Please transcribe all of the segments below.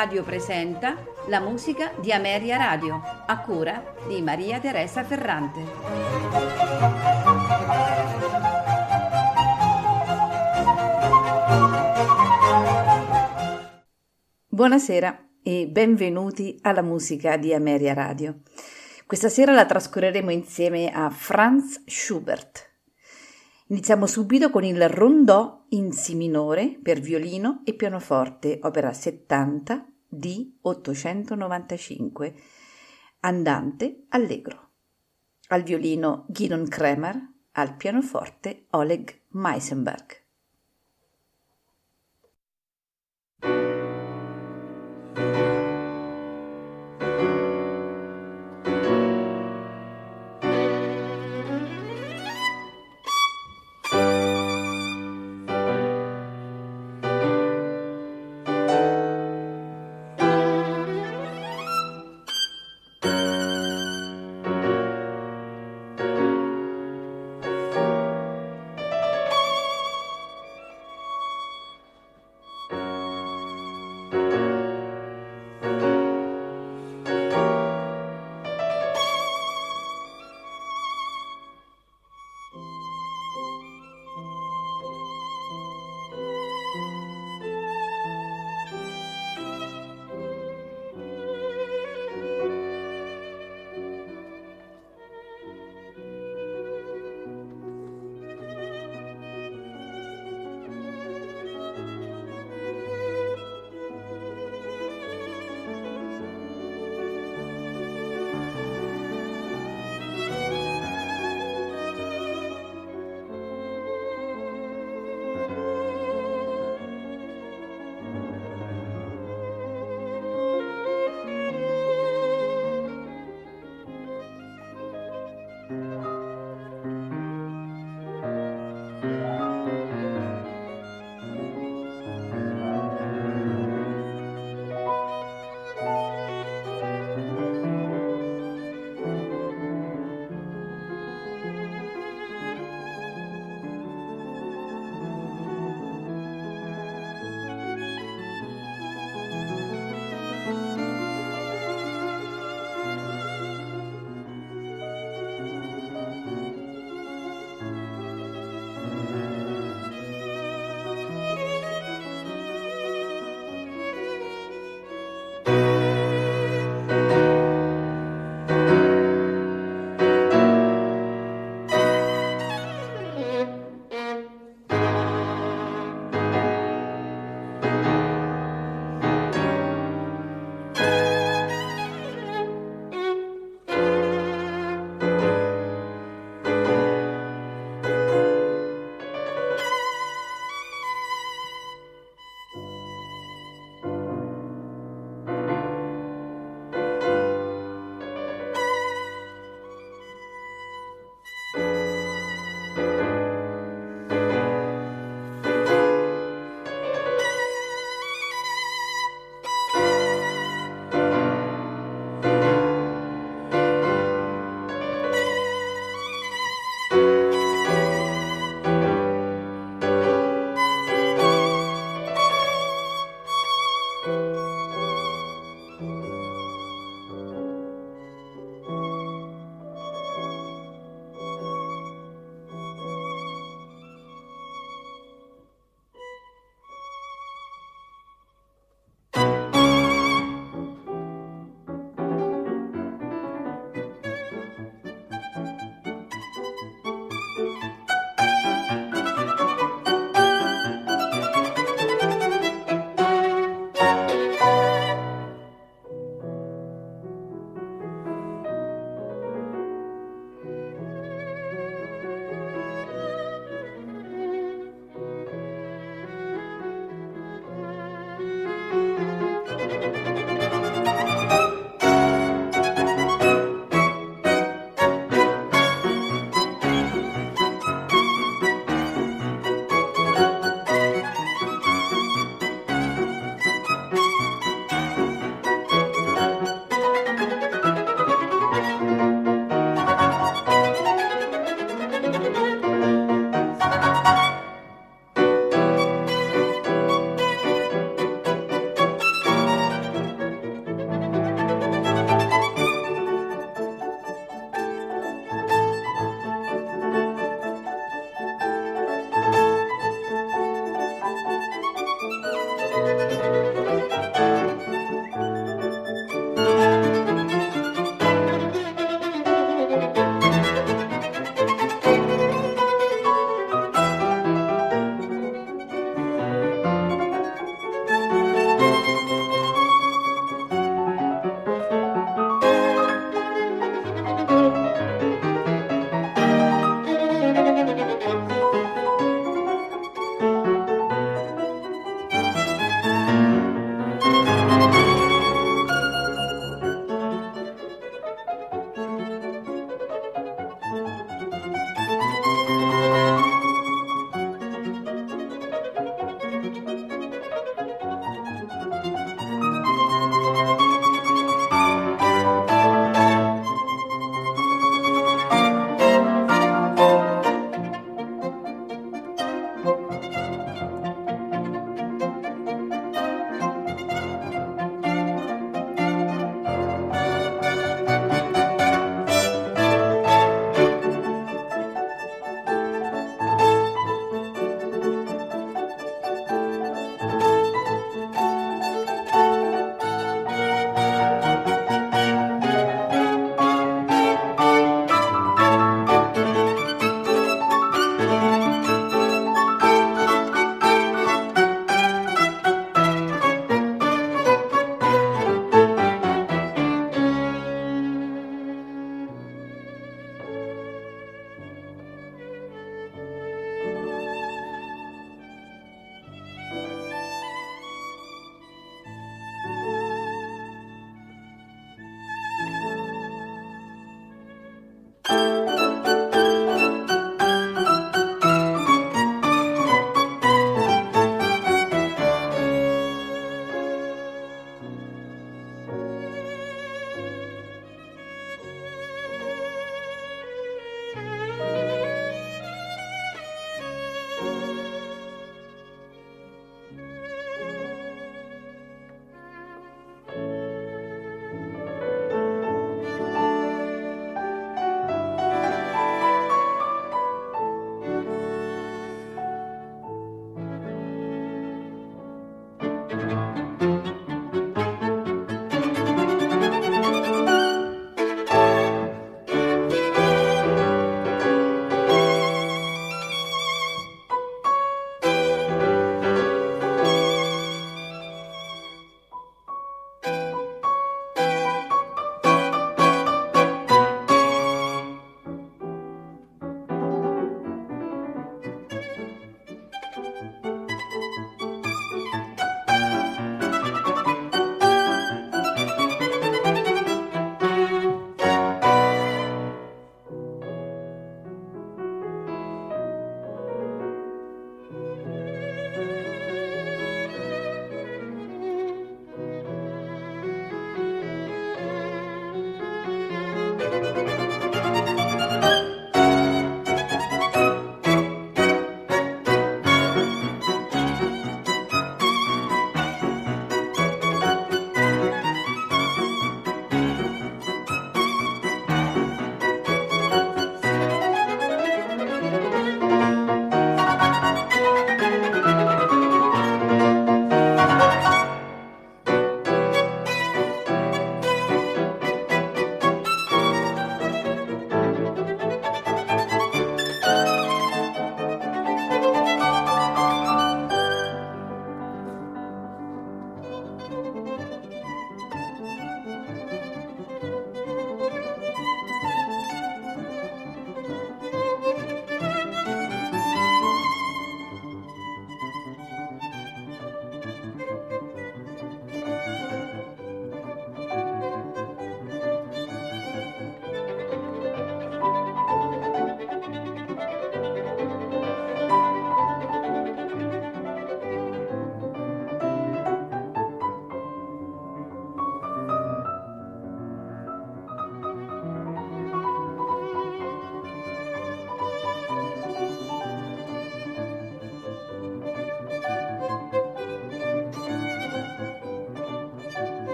Radio presenta la musica di Ameria Radio, a cura di Maria Teresa Ferrante. Buonasera e benvenuti alla musica di Ameria Radio. Questa sera la trascorreremo insieme a Franz Schubert. Iniziamo subito con il rondò in Si minore per violino e pianoforte, opera 70 di 895, andante allegro. Al violino Gidon Kremer, al pianoforte Oleg Meisenberg.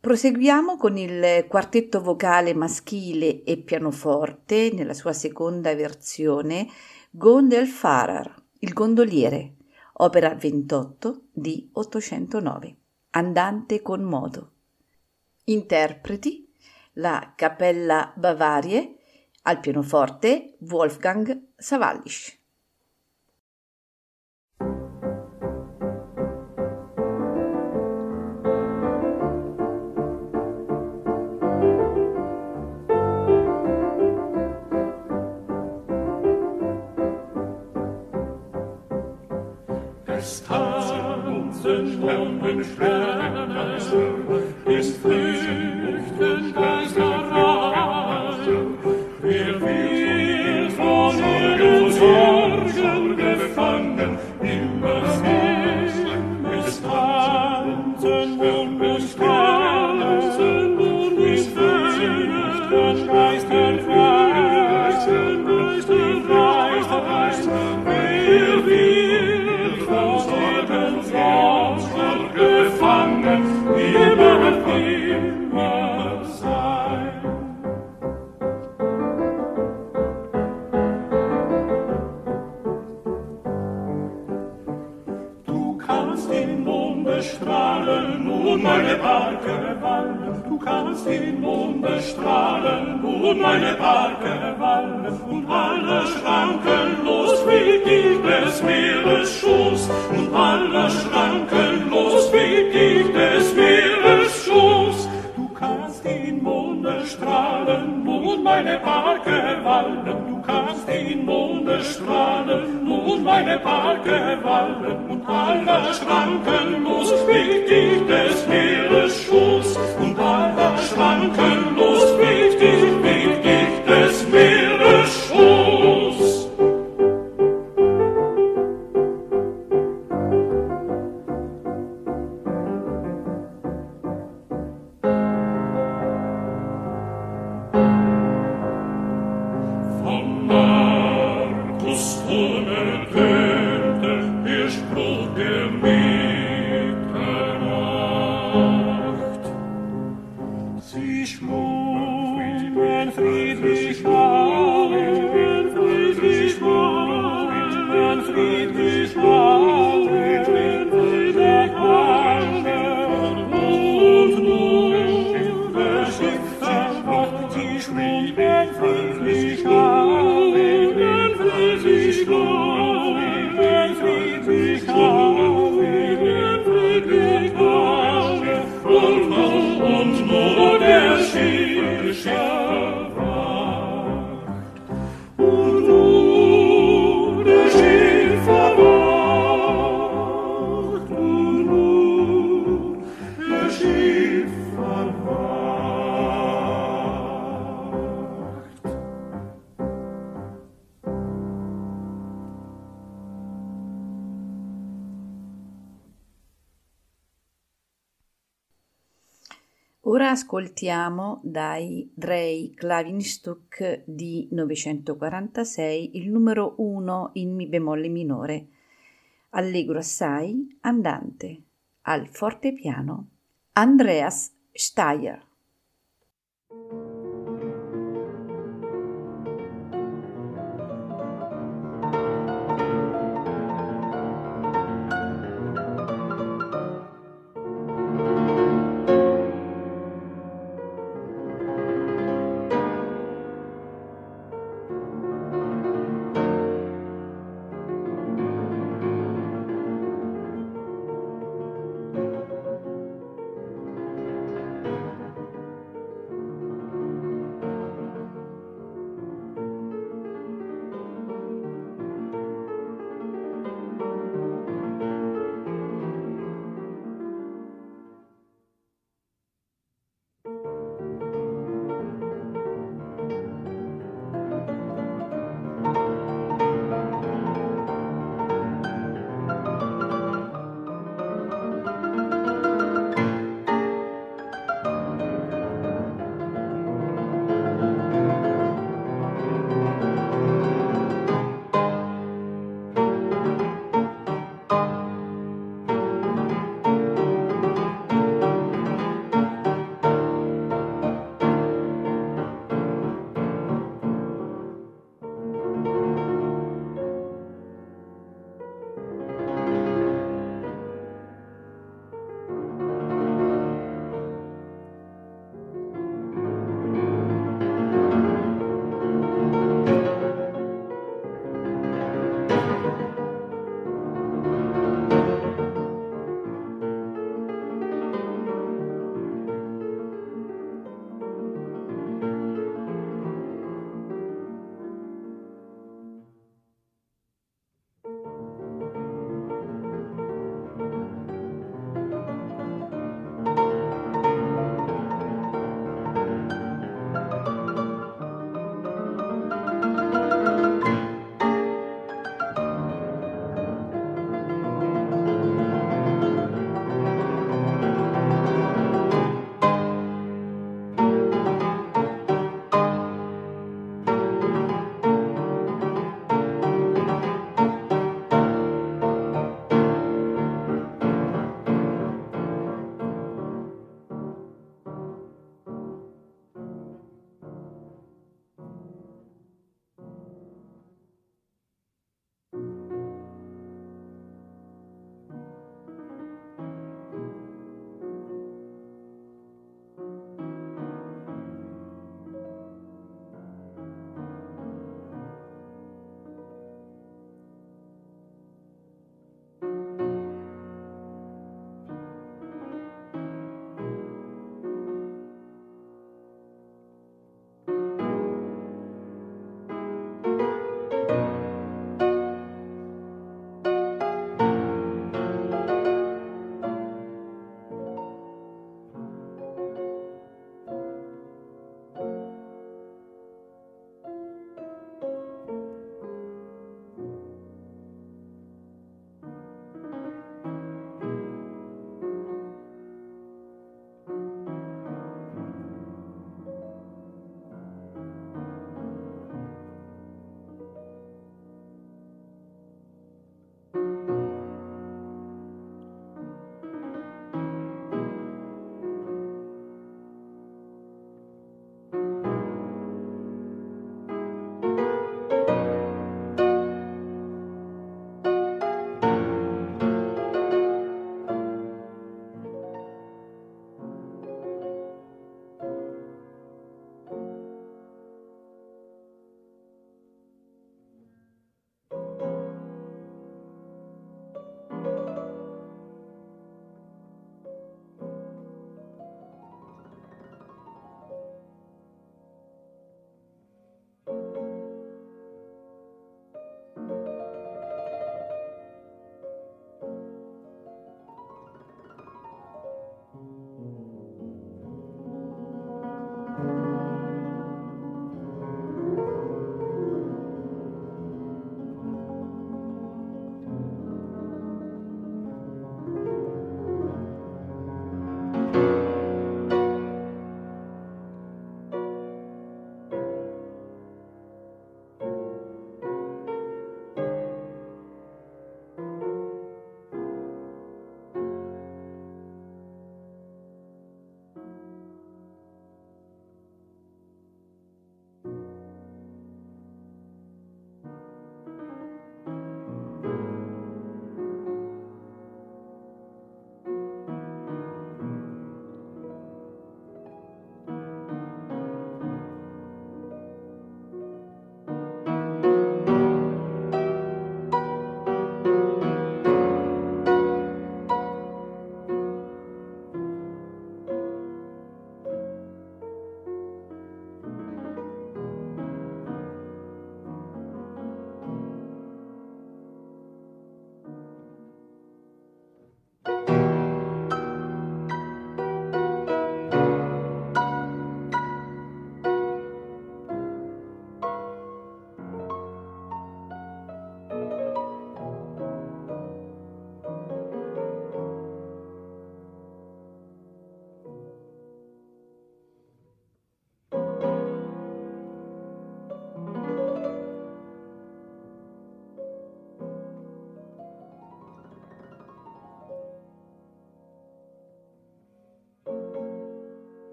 Proseguiamo con il quartetto vocale maschile e pianoforte nella sua seconda versione Gondelfahrer, il gondoliere, opera 28 di 809, andante con moto. Interpreti la Cappella Bavarie, al pianoforte Wolfgang Savallisch. Herzen, Sterne, Sterne, is ist meine Barke wallen. Du kannst den Mond bestrahlen und meine Barke wallen. Und alle Schranken los wie ich des Meeres Schoß. Und alle Schranken los wie ich des Meeres Schoß. Du kannst den Mond bestrahlen und meine Barke wallen. Du kannst den Mond bestrahlen und meine Barke wallen. Und alle Schranken los wie ich des dai Drei Klavinstück di 946 il numero 1 in Mi bemolle minore, allegro assai, andante, al fortepiano, Andreas Steyer.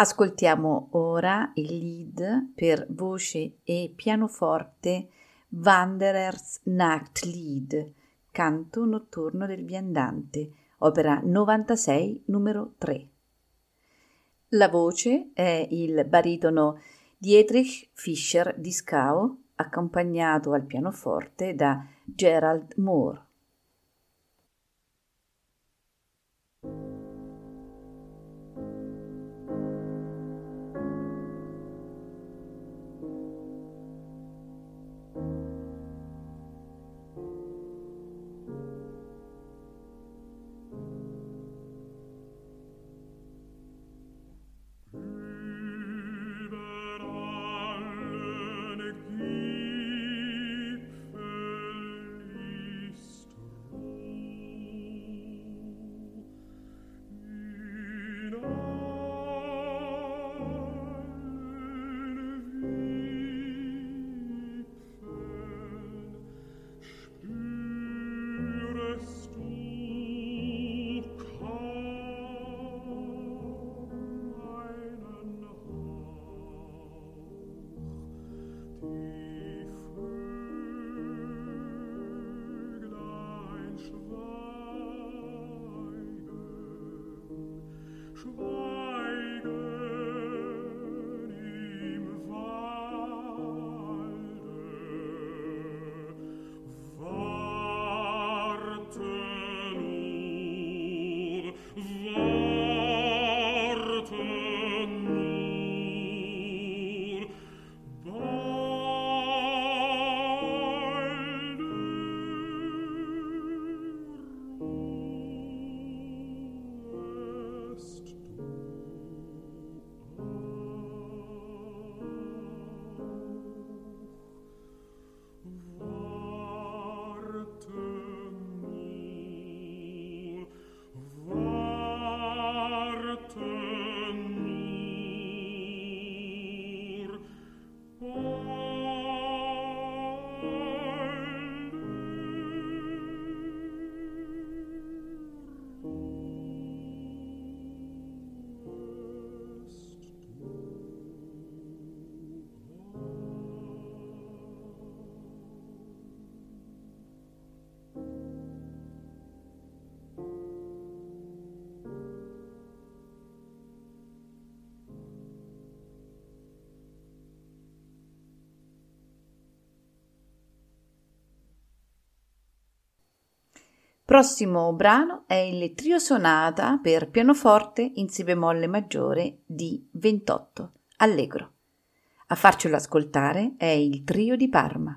Ascoltiamo ora il lead per voce e pianoforte Wanderers Nachtlied, canto notturno del viandante, opera 96 numero 3. La voce è il baritono Dietrich Fischer di Scao, accompagnato al pianoforte da Gerald Moore. Prossimo brano è il trio sonata per pianoforte in si bemolle maggiore di 28, allegro. A farcelo ascoltare è il trio di Parma.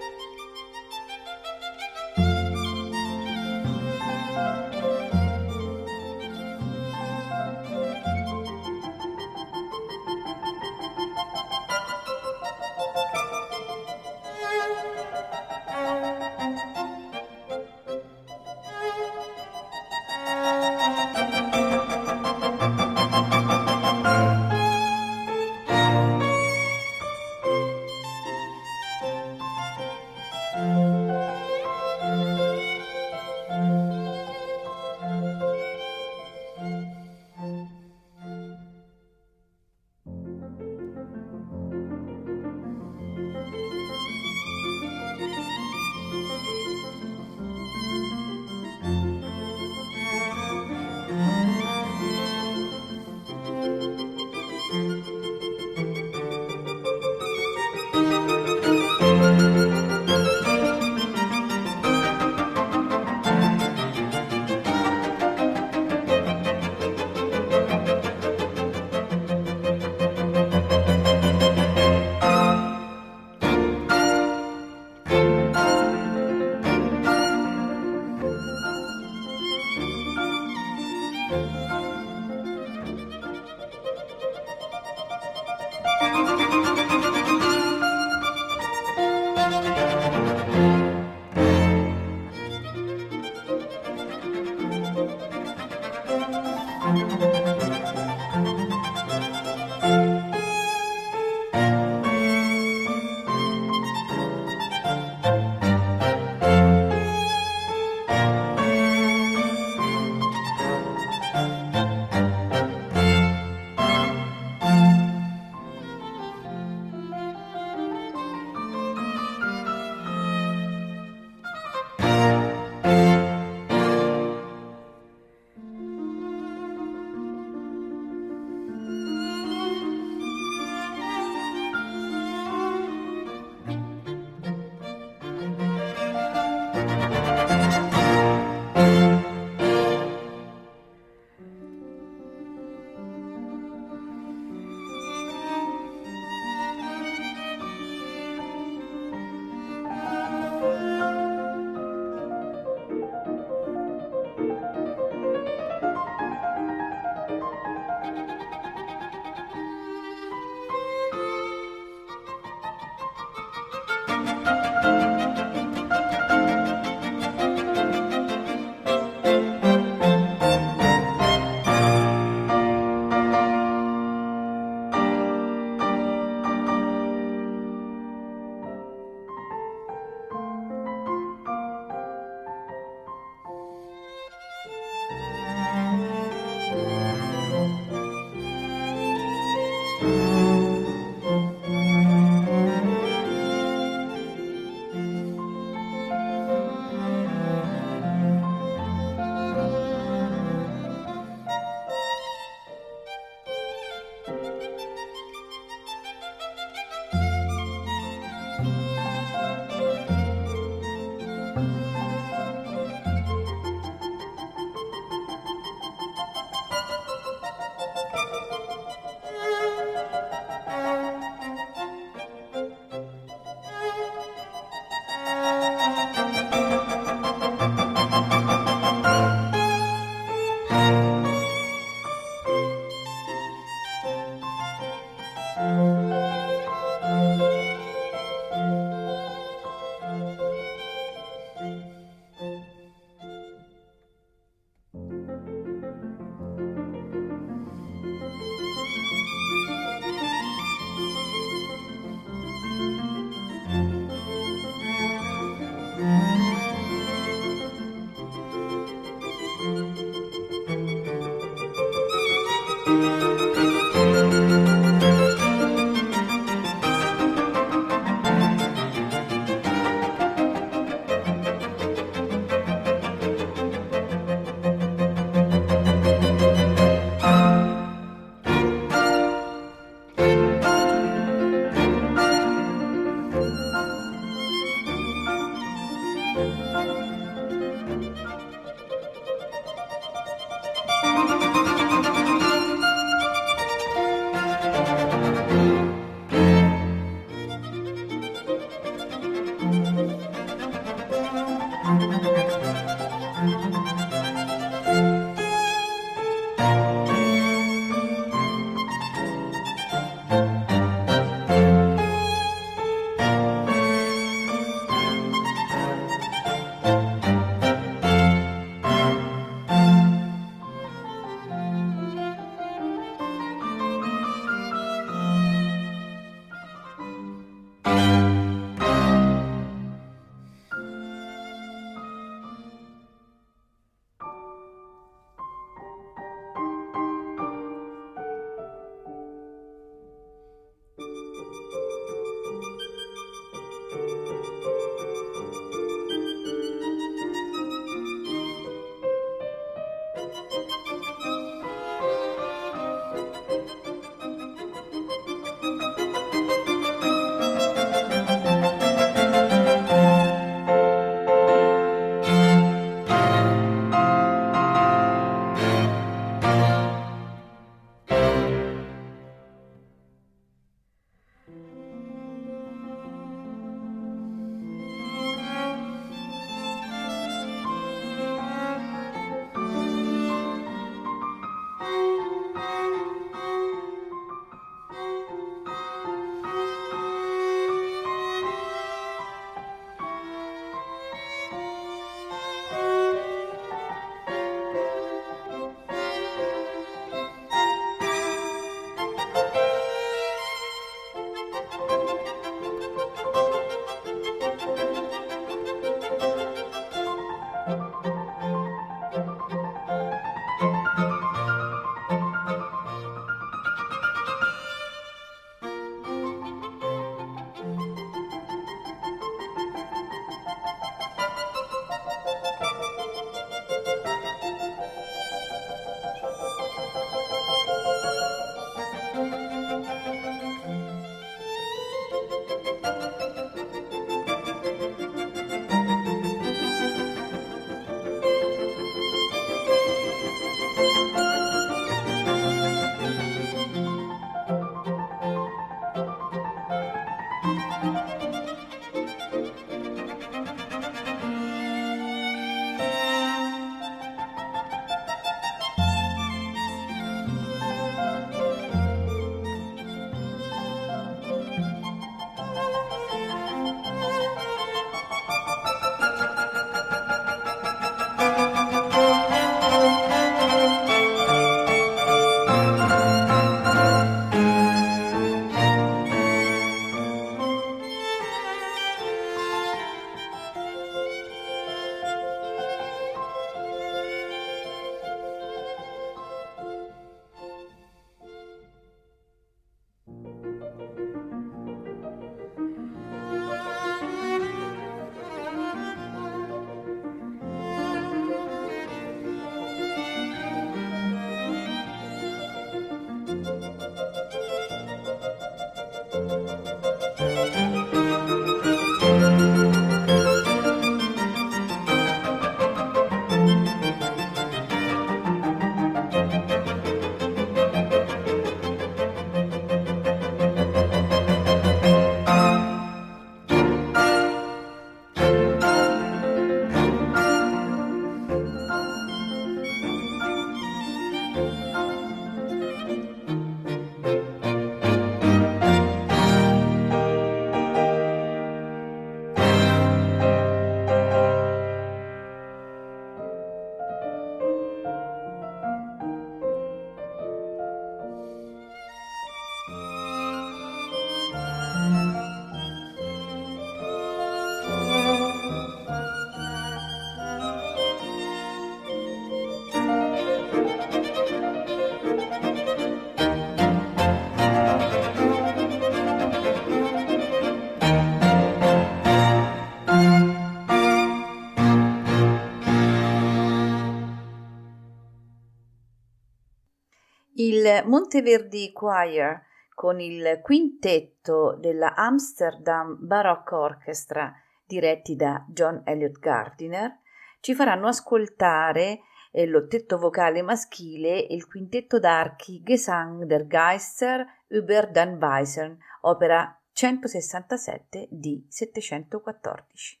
Il Monteverdi Choir con il quintetto della Amsterdam Baroque Orchestra diretti da John Elliott Gardiner ci faranno ascoltare eh, l'ottetto vocale maschile e il quintetto d'archi Gesang der Geister über den Weisern, opera 167 di 714.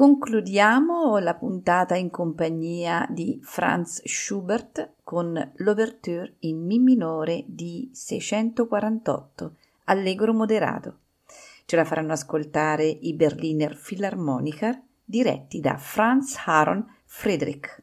Concludiamo la puntata in compagnia di Franz Schubert con l'Ouverture in Mi minore di 648, allegro moderato. Ce la faranno ascoltare i Berliner Philharmoniker diretti da Franz Aaron Friedrich.